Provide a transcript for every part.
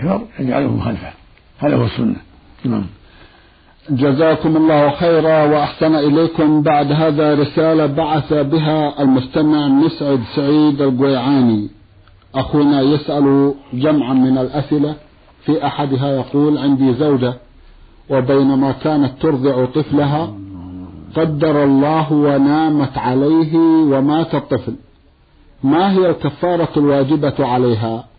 محور يجعله خلفه هذا هو السنة. نعم. جزاكم الله خيرا وأحسن إليكم. بعد هذا رسالة بعث بها المستمع مسعد سعيد القويعاني. أخونا يسأل جمعا من الأسئلة. في أحدها يقول عندي زوجة وبينما كانت ترضع طفلها قدر الله ونامت عليه ومات الطفل. ما هي الكفارة الواجبة عليها؟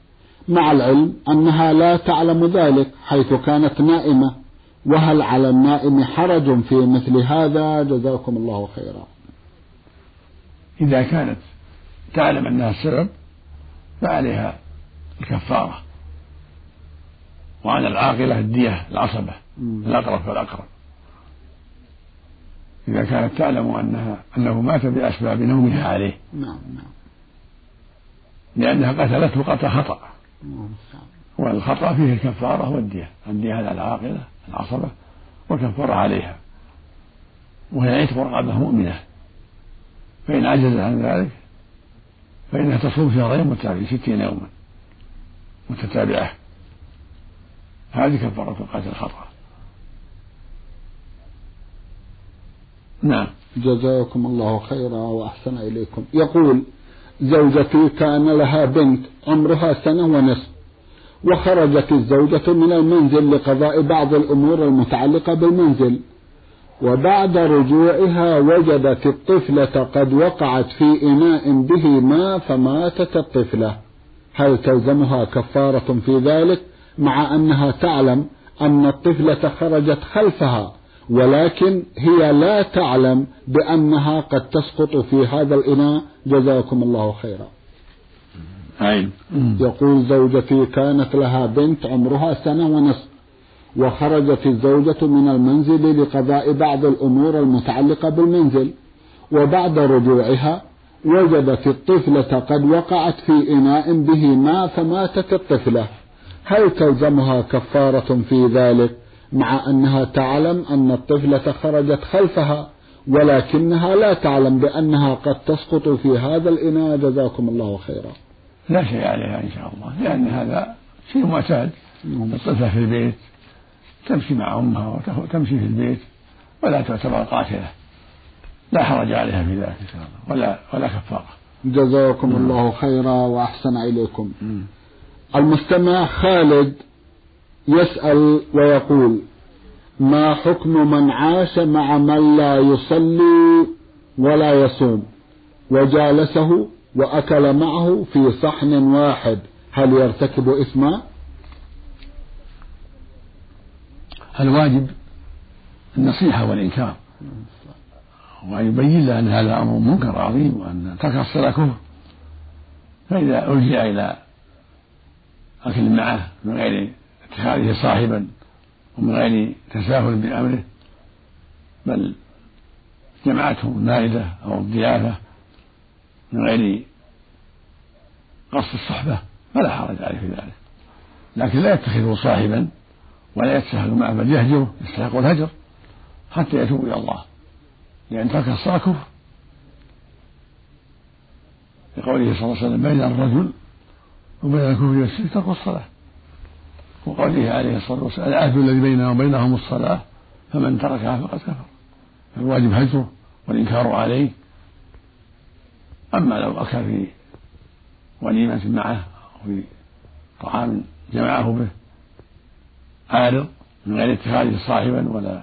مع العلم أنها لا تعلم ذلك حيث كانت نائمة. وهل على النائم حرج في مثل هذا؟ جزاكم الله خيرا. إذا كانت تعلم أنها السبب فعليها الكفارة. وعلى العاقلة الدية العصبة الأقرب فالأقرب إذا كانت تعلم أنها أنه مات بأسباب نومها عليه. نعم نعم. لأنها قتلته قتل خطأ. والخطأ فيه الكفارة والدية الدية على العاقلة العصبة والكفارة عليها. وهي عتق رقبة مؤمنة. فإن عجزت عن ذلك فإنها تصوم شهرين متتابعين ستين يوما متتابعة. هذه كفارة القتل الخطأ. نعم. جزاكم الله خيرا وأحسن إليكم. يقول زوجتي كان لها بنت عمرها سنة ونصف. وخرجت الزوجة من المنزل لقضاء بعض الأمور المتعلقة بالمنزل. وبعد رجوعها وجدت الطفلة قد وقعت في إناء به ماء فماتت الطفلة. هل تلزمها كفارة في ذلك؟ مع أنها تعلم أن الطفلة خرجت خلفها. ولكن هي لا تعلم بأنها قد تسقط في هذا الإناء. جزاكم الله خيرا. أين يقول زوجتي كانت لها بنت عمرها سنة ونصف وخرجت الزوجة من المنزل لقضاء بعض الأمور المتعلقة بالمنزل. وبعد رجوعها وجدت الطفلة قد وقعت في إناء به ماء فماتت الطفلة. هل تلزمها كفارة في ذلك؟ مع أنها تعلم أن الطفلة خرجت خلفها ولكنها لا تعلم بأنها قد تسقط في هذا الإناء. جزاكم الله خيرا. لا شيء عليها إن شاء الله لأن هذا شيء معتاد الطفلة في البيت تمشي مع أمها وتمشي في البيت ولا تعتبر قاتلة. لا حرج عليها في ذلك إن شاء الله ولا ولا كفارة. جزاكم الله خيرا وأحسن إليكم. المستمع خالد يسأل ويقول ما حكم من عاش مع من لا يصلي ولا يصوم؟ وجالسه وأكل معه في صحن واحد. هل يرتكب إثما؟ الواجب النصيحة والإنكار. وأن يبين له أن هذا أمر منكر عظيم وأن ترك الصلاة كفر. فإذا ألجأ إلى أكل معه من غير اتخاذه صاحبا ومن غير تساهل بأمره بل جمعته النائدة أو الضيافة من غير قصد الصحبة فلا حرج عليه في ذلك. لكن لا يتخذه صاحبا ولا يتساهل معه بل يهجره يستحق الهجر حتى يتوب إلى الله. لأن ترك الصلاة كفر. لقوله صلى الله عليه وسلم بين الرجل وبين الكفر والشرك ترك الصلاة. وقوله عليه الصلاة والسلام العهد الذي بيننا وبينهم الصلاة فمن تركها فقد كفر. الواجب هجره والإنكار عليه. أما لو أكل في وليمة معه أو في طعام جمعه به عارض من غير اتخاذه صاحبا ولا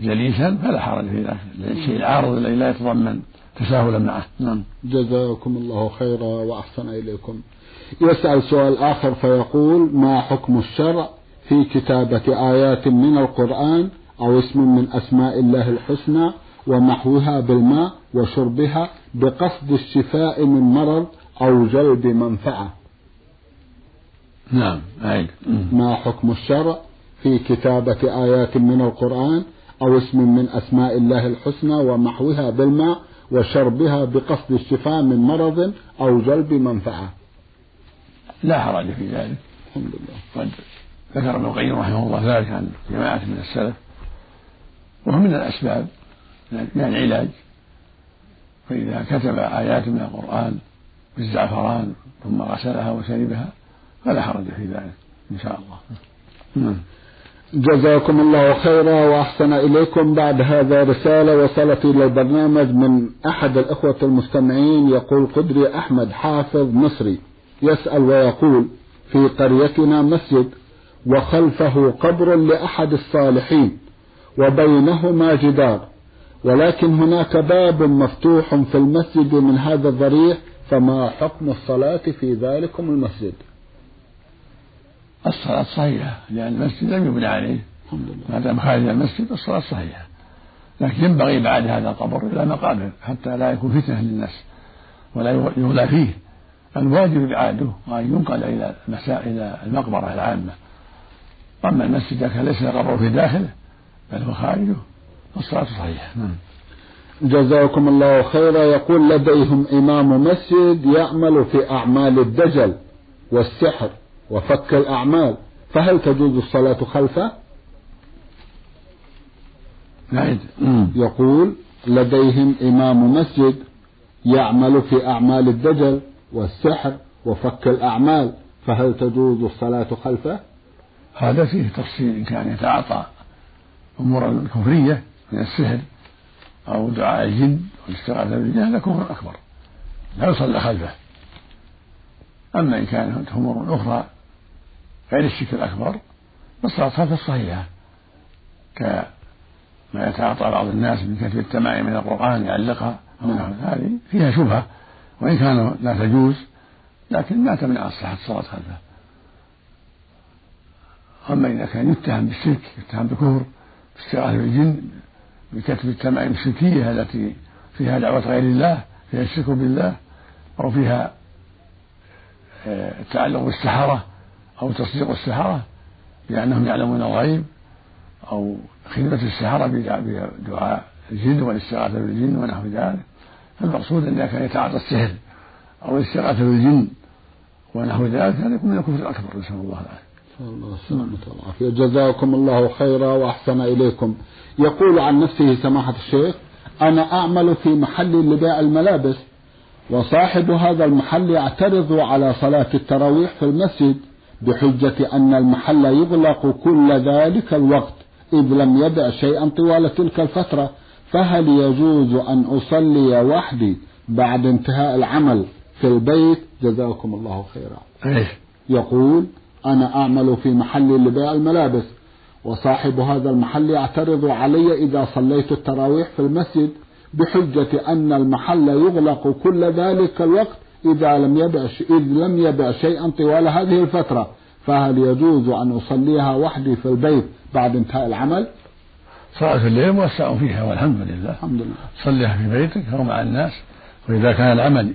جليسا فلا حرج في ذلك. الشيء العارض الذي لا يتضمن تساهلا معه. نعم. جزاكم الله خيرا وأحسن إليكم. يسأل سؤال آخر فيقول ما حكم الشرع في كتابة آيات من القرآن أو اسم من أسماء الله الحسنى ومحوها بالماء وشربها بقصد الشفاء من مرض أو جلب منفعة نعم. ما حكم الشرع في كتابة آيات من القرآن أو اسم من أسماء الله الحسنى ومحوها بالماء وشربها بقصد الشفاء من مرض أو جلب منفعة لا حرج في ذلك. الحمد لله. قد ذكر ابن القيم رحمه الله ذلك عن جماعة من السلف وهو من الأسباب من العلاج. فإذا كتب آيات من القرآن بالزعفران ثم غسلها وشربها فلا حرج في ذلك إن شاء الله. نعم. جزاكم الله خيرا وأحسن إليكم. بعد هذا رسالة وصلت إلى البرنامج من أحد الأخوة المستمعين يقول قدري أحمد حافظ مصري. يسأل ويقول في قريتنا مسجد وخلفه قبر لأحد الصالحين وبينهما جدار ولكن هناك باب مفتوح في المسجد من هذا الضريح فما حكم الصلاة في ذلكم المسجد؟ الصلاة صحيحة لأن المسجد لم يبنى عليه. ما دام خارج المسجد الصلاة صحيحة. لكن ينبغي بعد هذا القبر إلى مقابر حتى لا يكون فتنة للناس ولا يغلى فيه. الواجب إبعاده وأن ينقل إلى إلى المقبرة العامة. أما المسجد كان ليس القبر في داخله بل هو خارجه فالصلاة صحيحة. نعم. جزاكم الله خيرا. يقول لديهم إمام مسجد يعمل في أعمال الدجل والسحر وفك الأعمال. فهل تجوز الصلاة خلفه؟ نعم يقول لديهم إمام مسجد يعمل في أعمال الدجل والسحر وفك الأعمال فهل تجوز الصلاة خلفه؟ هذا فيه تفصيل إن كان يتعاطى أمورا كفرية من السحر أو دعاء الجن والاستغاثة بالجن هذا كفر أكبر لا يصلى خلفه. أما إن كانت أمور أخرى غير الشرك الأكبر فالصلاة خلفه صحيحة. كما يتعاطى بعض الناس من كتب التمائم من القرآن يعلقها هذه فيها شبهة. وإن كان لا تجوز لكن ما تمنع صحة الصلاة خلفه. أما إذا كان يتهم بالشرك يتهم بالكفر باستغاثة بالجن بكتب التمائم الشركية التي فيها دعوة غير الله فيها الشرك بالله أو فيها آه، التعلق بالسحرة أو تصديق السحرة بأنهم يعلمون الغيب أو خدمة السحرة بدعاء الجن والاستغاثة بالجن ونحو ذلك. فالمقصود أن كان يتعاطى السحر أو الاستغاثة بالجن ونحو ذلك هذا يكون من الكفر الأكبر نسأل الله العافية. الله السلامة والعافية جزاكم الله خيرا وأحسن إليكم. يقول عن نفسه سماحة الشيخ أنا أعمل في محل لبيع الملابس وصاحب هذا المحل يعترض على صلاة التراويح في المسجد بحجة أن المحل يغلق كل ذلك الوقت إذ لم يبع شيئا طوال تلك الفترة. فهل يجوز أن أصلي وحدي بعد انتهاء العمل في البيت؟ جزاكم الله خيرا. يقول أنا أعمل في محل لبيع الملابس وصاحب هذا المحل يعترض علي إذا صليت التراويح في المسجد بحجة أن المحل يغلق كل ذلك الوقت إذا لم يبع إذ لم يبع شيئا طوال هذه الفترة. فهل يجوز أن أصليها وحدي في البيت بعد انتهاء العمل؟ صلاة الليل موسع فيها والحمد لله. الحمد لله. صليها في بيتك أو مع الناس. وإذا كان العمل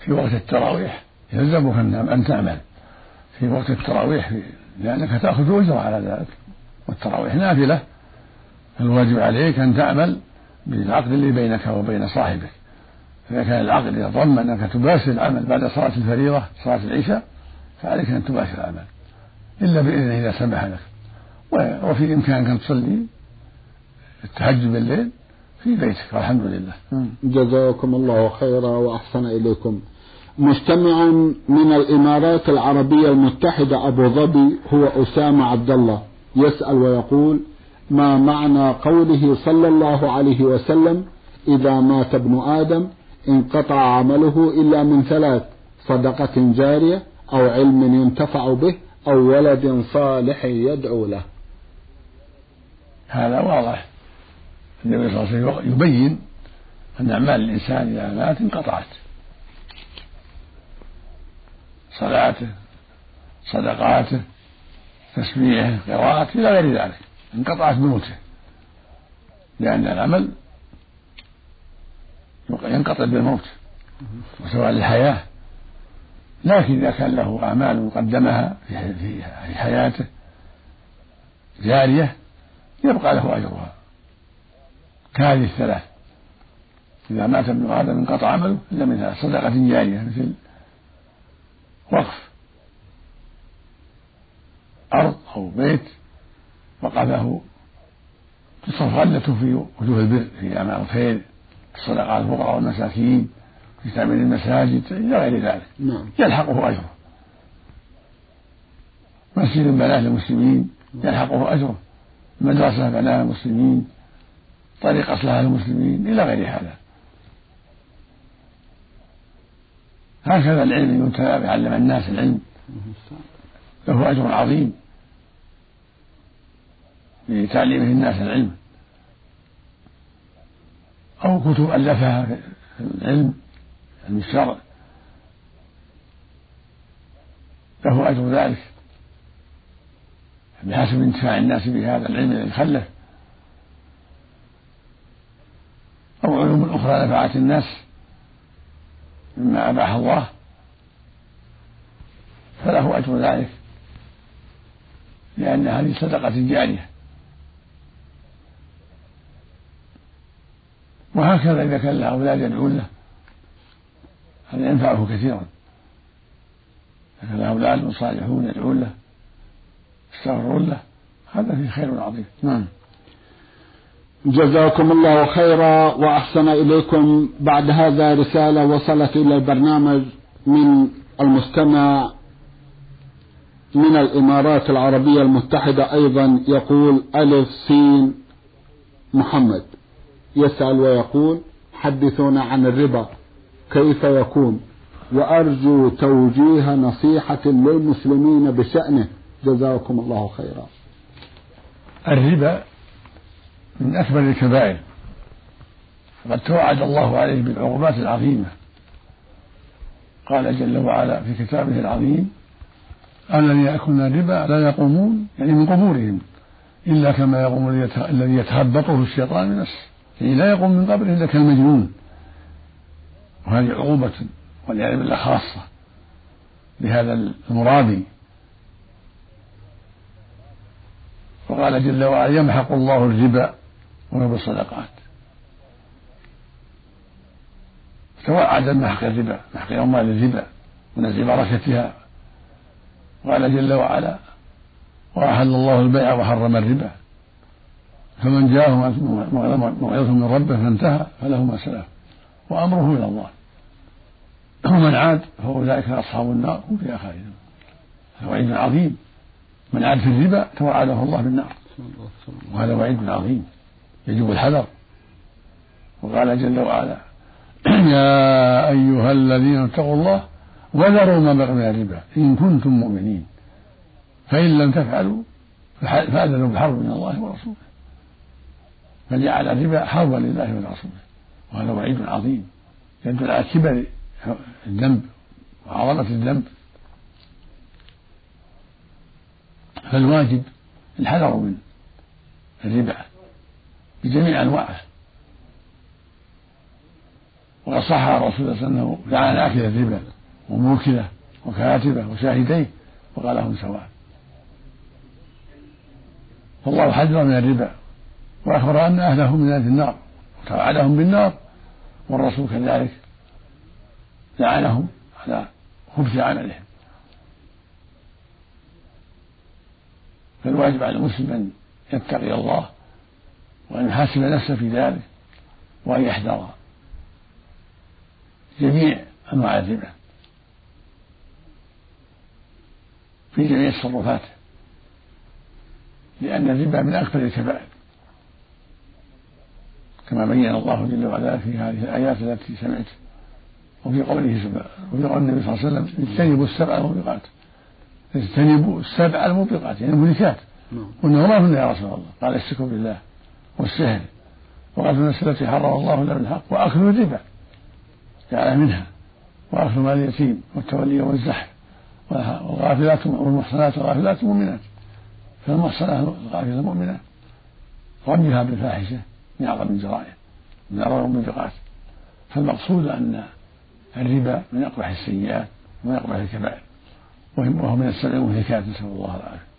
في وقت التراويح يلزمك أن تعمل في وقت التراويح لأنك تأخذ أجرة على ذلك. والتراويح نافلة. الواجب عليك أن تعمل بالعقد اللي بينك وبين صاحبك. إذا كان العقد يتضمن أنك تباشر العمل بعد صلاة الفريضة صلاة العشاء فعليك أن تباشر العمل. إلا بإذنه إذا سمح لك. وفي إمكانك أن تصلي التهجد بالليل في بيتك والحمد لله. جزاكم الله خيرا وأحسن إليكم. مستمع من الإمارات العربية المتحدة أبو ظبي هو أسامة عبد الله يسأل ويقول ما معنى قوله صلى الله عليه وسلم إذا مات ابن آدم انقطع عمله إلا من ثلاث صدقة جارية أو علم ينتفع به أو ولد صالح يدعو له؟ هذا واضح. النبي صلى الله عليه وسلم يبين أن أعمال الإنسان إذا مات انقطعت. صلاته صدقاته تسبيحه قراءته إلى غير ذلك انقطعت بموته. لأن العمل ينقطع بالموت وسواء للحياة. لكن إذا كان له أعمال قدمها في حياته جارية يبقى له أجرها. كهذه الثلاث. إذا مات ابن آدم انقطع عمله إلا من صدقة جارية مثل وقف. أرض أو بيت وقفه تصرف غلته في وجوه البر في أعمال الخير في الصدقات الفقراء والمساكين في تأمين المساجد إلى غير ذلك. نعم. يلحقه أجره. مسجد بناه للمسلمين يلحقه أجره. مدرسة بناها المسلمين طريق أصلها المسلمين إلى غير هذا. هكذا العلم يتابع علم الناس العلم. له أجر عظيم لتعليمه الناس العلم. أو كتب ألفها في العلم علم الشرع. له أجر ذلك. بحسب انتفاع الناس بهذا العلم الذي خلف. أو علوم أخرى نفعت الناس مما أباح الله فله أجر ذلك لأن هذه صدقة جارية. وهكذا إذا كان له أولاد يدعون له هذا ينفعه كثيرا. إذا كان له أولاد صالحون يدعون له يستغفرون له هذا فيه خير عظيم. نعم. جزاكم الله خيرا وأحسن إليكم بعد هذا رسالة وصلت إلى البرنامج من المستمع من الإمارات العربية المتحدة أيضا يقول ألف سين محمد. يسأل ويقول حدثونا عن الربا كيف يكون؟ وأرجو توجيه نصيحة للمسلمين بشأنه. جزاكم الله خيرا. الربا من أكبر الكبائر. وقد توعد الله عليه بالعقوبات العظيمة. قال جل وعلا في كتابه العظيم الذين يأكلون الربا لا يقومون يعني من قبورهم إلا كما يقوم الذي يتخبطه الشيطان من نفسه يعني لا يقوم من قبره إلا كالمجنون. وهذه عقوبة والعياذ بالله خاصة لهذا المرابي. وقال جل وعلا يمحق الله الربا ويربي الصدقات توعد بمحق الربا محق أموال الربا ونزع بركتها. قال جل وعلا وأحل الله البيع وحرم الربا. فمن جاءه موعظة من ربه فانتهى فله ما سلف. وأمره إلى الله. ومن عاد فأولئك أصحاب النار هم فيها خالدون. وعيد عظيم. من عاد في الربا توعده الله بالنار. وهذا وعيد عظيم. يجب الحذر. وقال جل وعلا يا أيها الذين اتقوا الله وذروا ما بقي من الربا إن كنتم مؤمنين. فإن لم تفعلوا فأذنوا بحرب من الله ورسوله. فجعل الربا حربا لله ولرسوله. وهذا وعيد عظيم. يدل على كبر الذنب وعظمة الذنب. فالواجب الحذر من الربا. بجميع أنواعه. وقد صح عن رسول الله صلى الله عليه وسلم لعن آكل الربا وموكله وكاتبه وشاهديه وقال لهم سواء. فالله حذر من الربا وأخبر أن أهله من أهل النار وتوعدهم بالنار والرسول كذلك لعنهم على خبث عملهم. فالواجب على المسلم أن يتقي الله وأن يحاسب نفسه في ذلك وأن يحذر جميع أنواع الربا في جميع تصرفاته لأن الربا من أكبر الكبائر. كما بين الله جل وعلا في هذه الآيات التي سمعت وفي قوله سبحانه وفي قول النبي صلى الله عليه وسلم اجتنبوا السبع الموبقات. اجتنبوا السبع الموبقات يعني المهلكات. نعم. قلنا وما هن يا رسول الله؟ قال الشكر بالله. والسهل وقتل النفس التي حرم الله إلا بالحق وأكل الربا. جعل منها. وأكل مال اليتيم والتولي والزحف والغافلات والمحصنات والغافلات المؤمنات. فالمحصنات الغافلات المؤمنات. رميها بالفاحشة من أعظم الجرائم من أعظم الموبقات فالمقصود أن الربا من أقبح السيئات ومن أقبح الكبائر. وهو من السبع المهلكات نسأل الله العافية.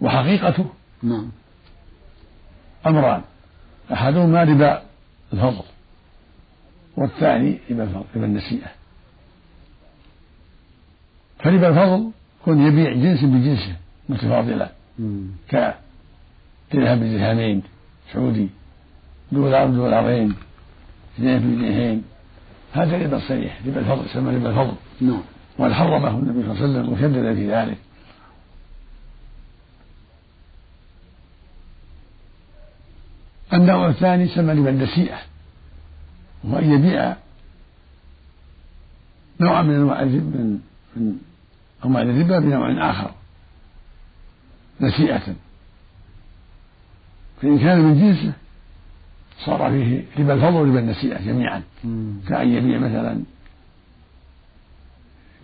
وحقيقته نعم. أمران أحدهما ربا الفضل والثاني ربا الفضل ربا النسيئة. فربا الفضل يكون يبيع جنس بجنسه متفاضلا كدرهم بدرهمين سعودي دولار بدولارين جنيه بجنيهين هذا ربا صريح ربا الفضل يسمى ربا الفضل. نعم. وقد حرمه النبي صلى الله عليه وسلم وشدد في ذلك؟ النوع الثاني سمى ربا النسيئة. وهو أن يبيع نوعا من أنواع من من أموال الربا بنوع آخر. نسيئة. فإن كان من جنسه صار فيه ربا الفضل وربا النسيئة جميعا. كأن يبيع مثلا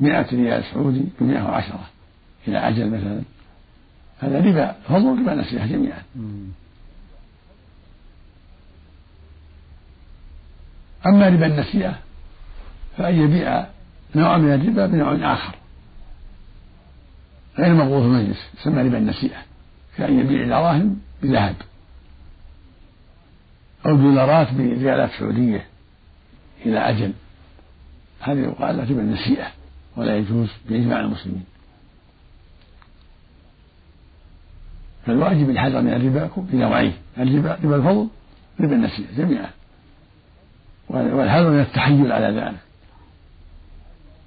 مئة ريال سعودي بمئة وعشرة إلى أجل مثلا. هذا ربا فضل وربا نسيئة جميعا. أما ربا النسيئة فأن يبيع نوع من الربا بنوع آخر غير مضبوط المجلس يسمى ربا النسيئة كأن يبيع الدراهم بذهب أو دولارات بريالات سعودية إلى أجل. هذه يقال ربا النسيئة ولا يجوز بإجماع المسلمين. فالواجب الحذر من الربا بنوعين الربا ربا الفضل ربا النسيئة جميعا. والحذر من التحيل على ذلك.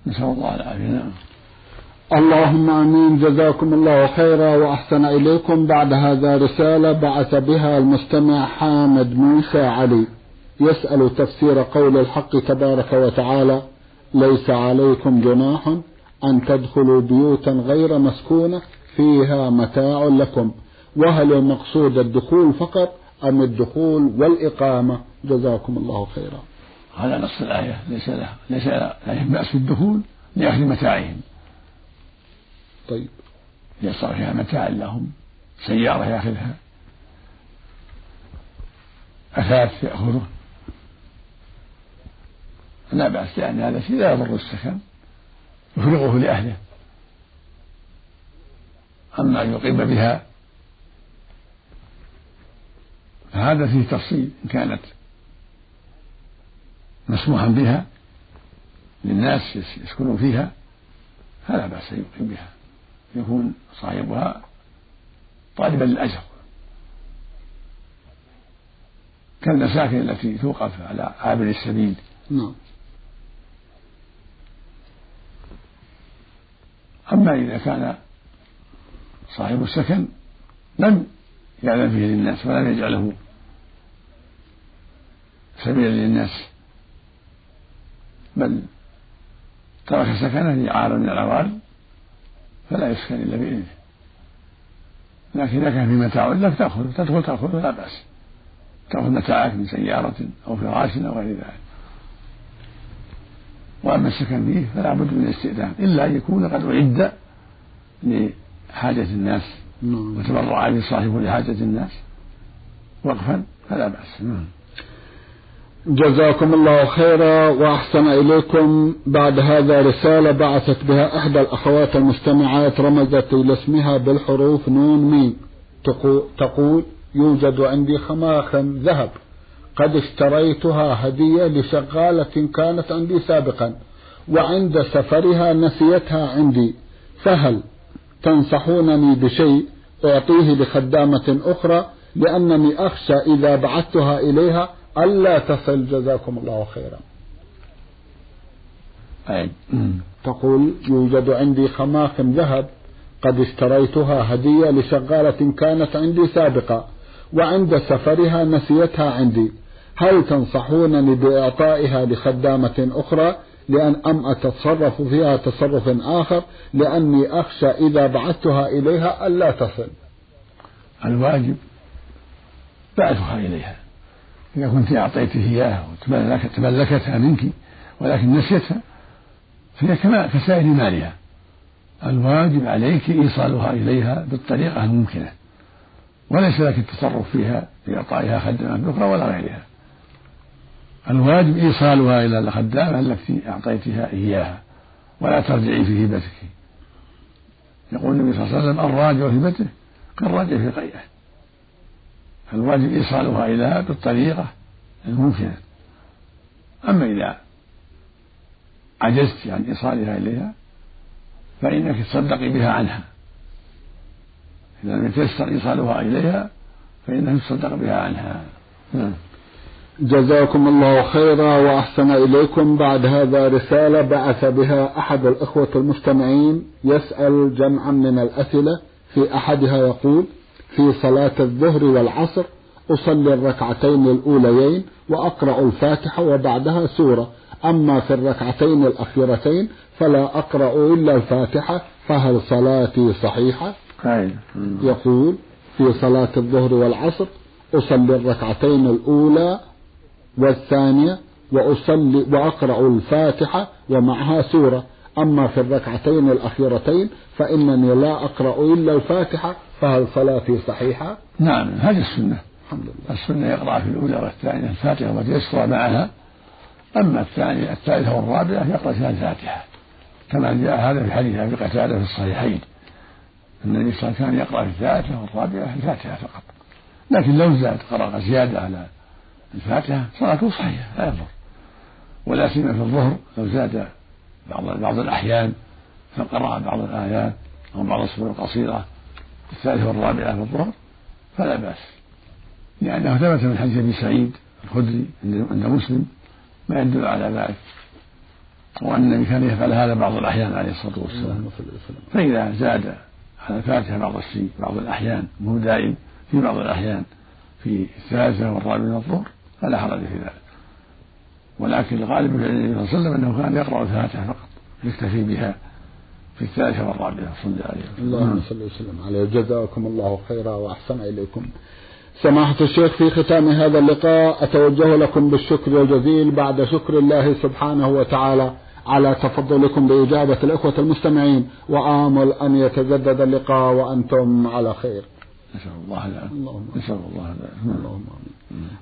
نسأل الله العافية. نعم. اللهم آمين. جزاكم الله خيرا وأحسن إليكم. بعد هذا رسالة بعث بها المستمع حامد موسى علي. يسأل تفسير قول الحق تبارك وتعالى ليس عليكم جناح أن تدخلوا بيوتا غير مسكونة فيها متاع لكم. وهل المقصود الدخول فقط أم الدخول والإقامة؟ جزاكم الله خيرا. هذا نص الآية. ليس له ليس عليهم باس بالدخول لأخذ متاعهم. طيب. إذا صار فيها متاع لهم سيارة يأخذها. أثاث يأخذه. لا بأس لأن هذا شيء لا يضر السكن يفرغه لأهله. أما أن يقيم بها فهذا فيه تفصيل. إن كانت مسموحا بها للناس يسكنون فيها فلا بأس يقيم بها. يكون صاحبها طالبا للأجر. كالمساكن التي توقف على عابر السبيل. نعم. أما إذا كان صاحب السكن لم يعلم فيه للناس ولم يجعله سبيلا للناس. بل ترك سكنه لعار من العوارض فلا يسكن إلا بإذنه. لكن إذا كان في متاع لك تأخذ تدخل تأخذ لا بأس. تأخذ متاعك من سيارة أو فراش أو غير ذلك. وأما السكن فيه فلا بد من الاستئذان إلا أن يكون قد أعد لحاجة الناس نعم. وتبرع به صاحبه لحاجة الناس. وقفا فلا بأس. نعم. جزاكم الله خيرا وأحسن إليكم. بعد هذا رسالة بعثت بها إحدى الأخوات المستمعات رمزت إلى اسمها بالحروف نون ميم. تقول يوجد عندي خماخم ذهب. قد اشتريتها هدية لشغالة كانت عندي سابقا وعند سفرها نسيتها عندي. فهل تنصحونني بشيء أعطيه لخدامة أخرى؟ لأنني أخشى إذا بعثتها إليها ألا تصل جزاكم الله خيرا. أي. تقول يوجد عندي خماخم ذهب قد اشتريتها هدية لشغالة كانت عندي سابقة وعند سفرها نسيتها عندي. هل تنصحونني بإعطائها لخدامة أخرى؟ لأن أم أتصرف فيها تصرف آخر لأني أخشى إذا بعثتها إليها ألا تصل. الواجب بعثها إليها. إذا كنت أعطيته إياها وتملكتها منك ولكن نسيتها فهي كما كسائر مالها. الواجب عليك إيصالها إليها بالطريقة الممكنة. وليس لك التصرف فيها بإعطائها خدامة أخرى ولا غيرها. الواجب إيصالها إلى الخدامة التي أعطيتها إياها ولا ترجعي في هبتك. يقول النبي صلى الله عليه وسلم الراجع في هبته كالراجع في قيئه فالواجب إيصالها إليها بالطريقة الممكنة. أما إذا عجزت عن إيصالها إليها فإنك تصدقي بها عنها. إذا لم يتيسر إيصالها إليها فإنك تصدق بها عنها. نعم. جزاكم الله خيرا وأحسن إليكم. بعد هذا رسالة بعث بها أحد الإخوة المستمعين يسأل جمعا من الأسئلة في أحدها يقول في صلاة الظهر والعصر أصلي الركعتين الأوليين وأقرأ الفاتحة وبعدها سورة. أما في الركعتين الأخيرتين فلا أقرأ إلا الفاتحة فهل صلاتي صحيحة؟ يقول في صلاة الظهر والعصر أصلي الركعتين الأولى والثانية وأصلي وأقرأ الفاتحة ومعها سورة. أما في الركعتين الأخيرتين فإنني لا أقرأ إلا الفاتحة فهل صلاتي صحيحة؟ نعم هذه السنة. الحمد لله. السنة يقرأ في الأولى والثانية الفاتحة وتيسر معها. أما الثانية الثالثة والرابعة يقرأ فيها الفاتحة. كما جاء هذا في حديث أبي قتادة في الصحيحين. أن النبي صلى الله عليه وسلم كان يقرأ في الثالثة والرابعة الفاتحة فقط. لكن لو زاد قرأ زيادة على الفاتحة صلاته صحيحة لا يضر. ولا سيما في الظهر لو زاد بعض بعض الأحيان فقرأ بعض الآيات أو بعض السور القصيرة الثالثة والرابعة في الظهر فلا بأس. لأنه ثبت من حديث أبي سعيد الخدري عند مسلم ما يدل على ذلك. وأن النبي كان يفعل هذا بعض الأحيان عليه الصلاة والسلام. فإذا زاد على الفاتحة بعض الشيء بعض الأحيان مو دائم في بعض الأحيان في الثالثة والرابعة من الظهر فلا حرج في ذلك. ولكن الغالب في النبي صلى الله عليه وسلم أنه كان يقرأ الفاتحة فقط يكتفي بها في الثالثة والرابعة صلى الله عليه وسلم. اللهم صل وسلم عليه. جزاكم الله خيرا وأحسن إليكم. سماحة الشيخ في ختام هذا اللقاء أتوجه لكم بالشكر الجزيل بعد شكر الله سبحانه وتعالى على تفضلكم بإجابة الإخوة المستمعين. وآمل أن يتجدد اللقاء وأنتم على خير. نسأل الله اللهم نسأل الله اللهم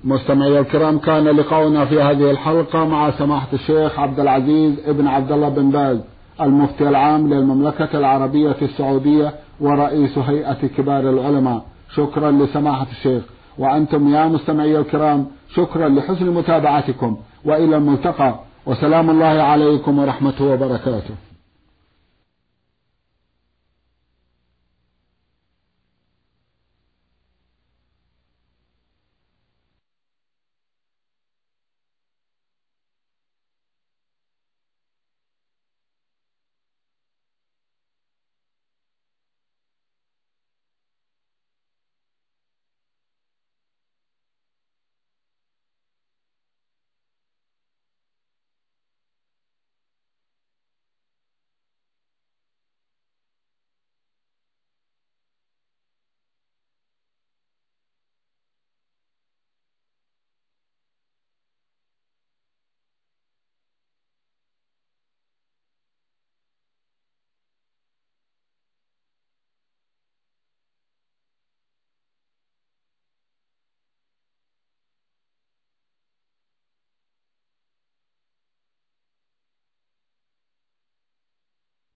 مستمعي الكرام كان لقاؤنا في هذه الحلقة مع سماحة الشيخ عبد العزيز ابن عبد الله بن باز المفتي العام للمملكة العربية السعودية ورئيس هيئة كبار العلماء. شكرا لسماحة الشيخ. وأنتم يا مستمعي الكرام شكرا لحسن متابعتكم. وإلى الملتقى. وسلام الله عليكم ورحمته وبركاته.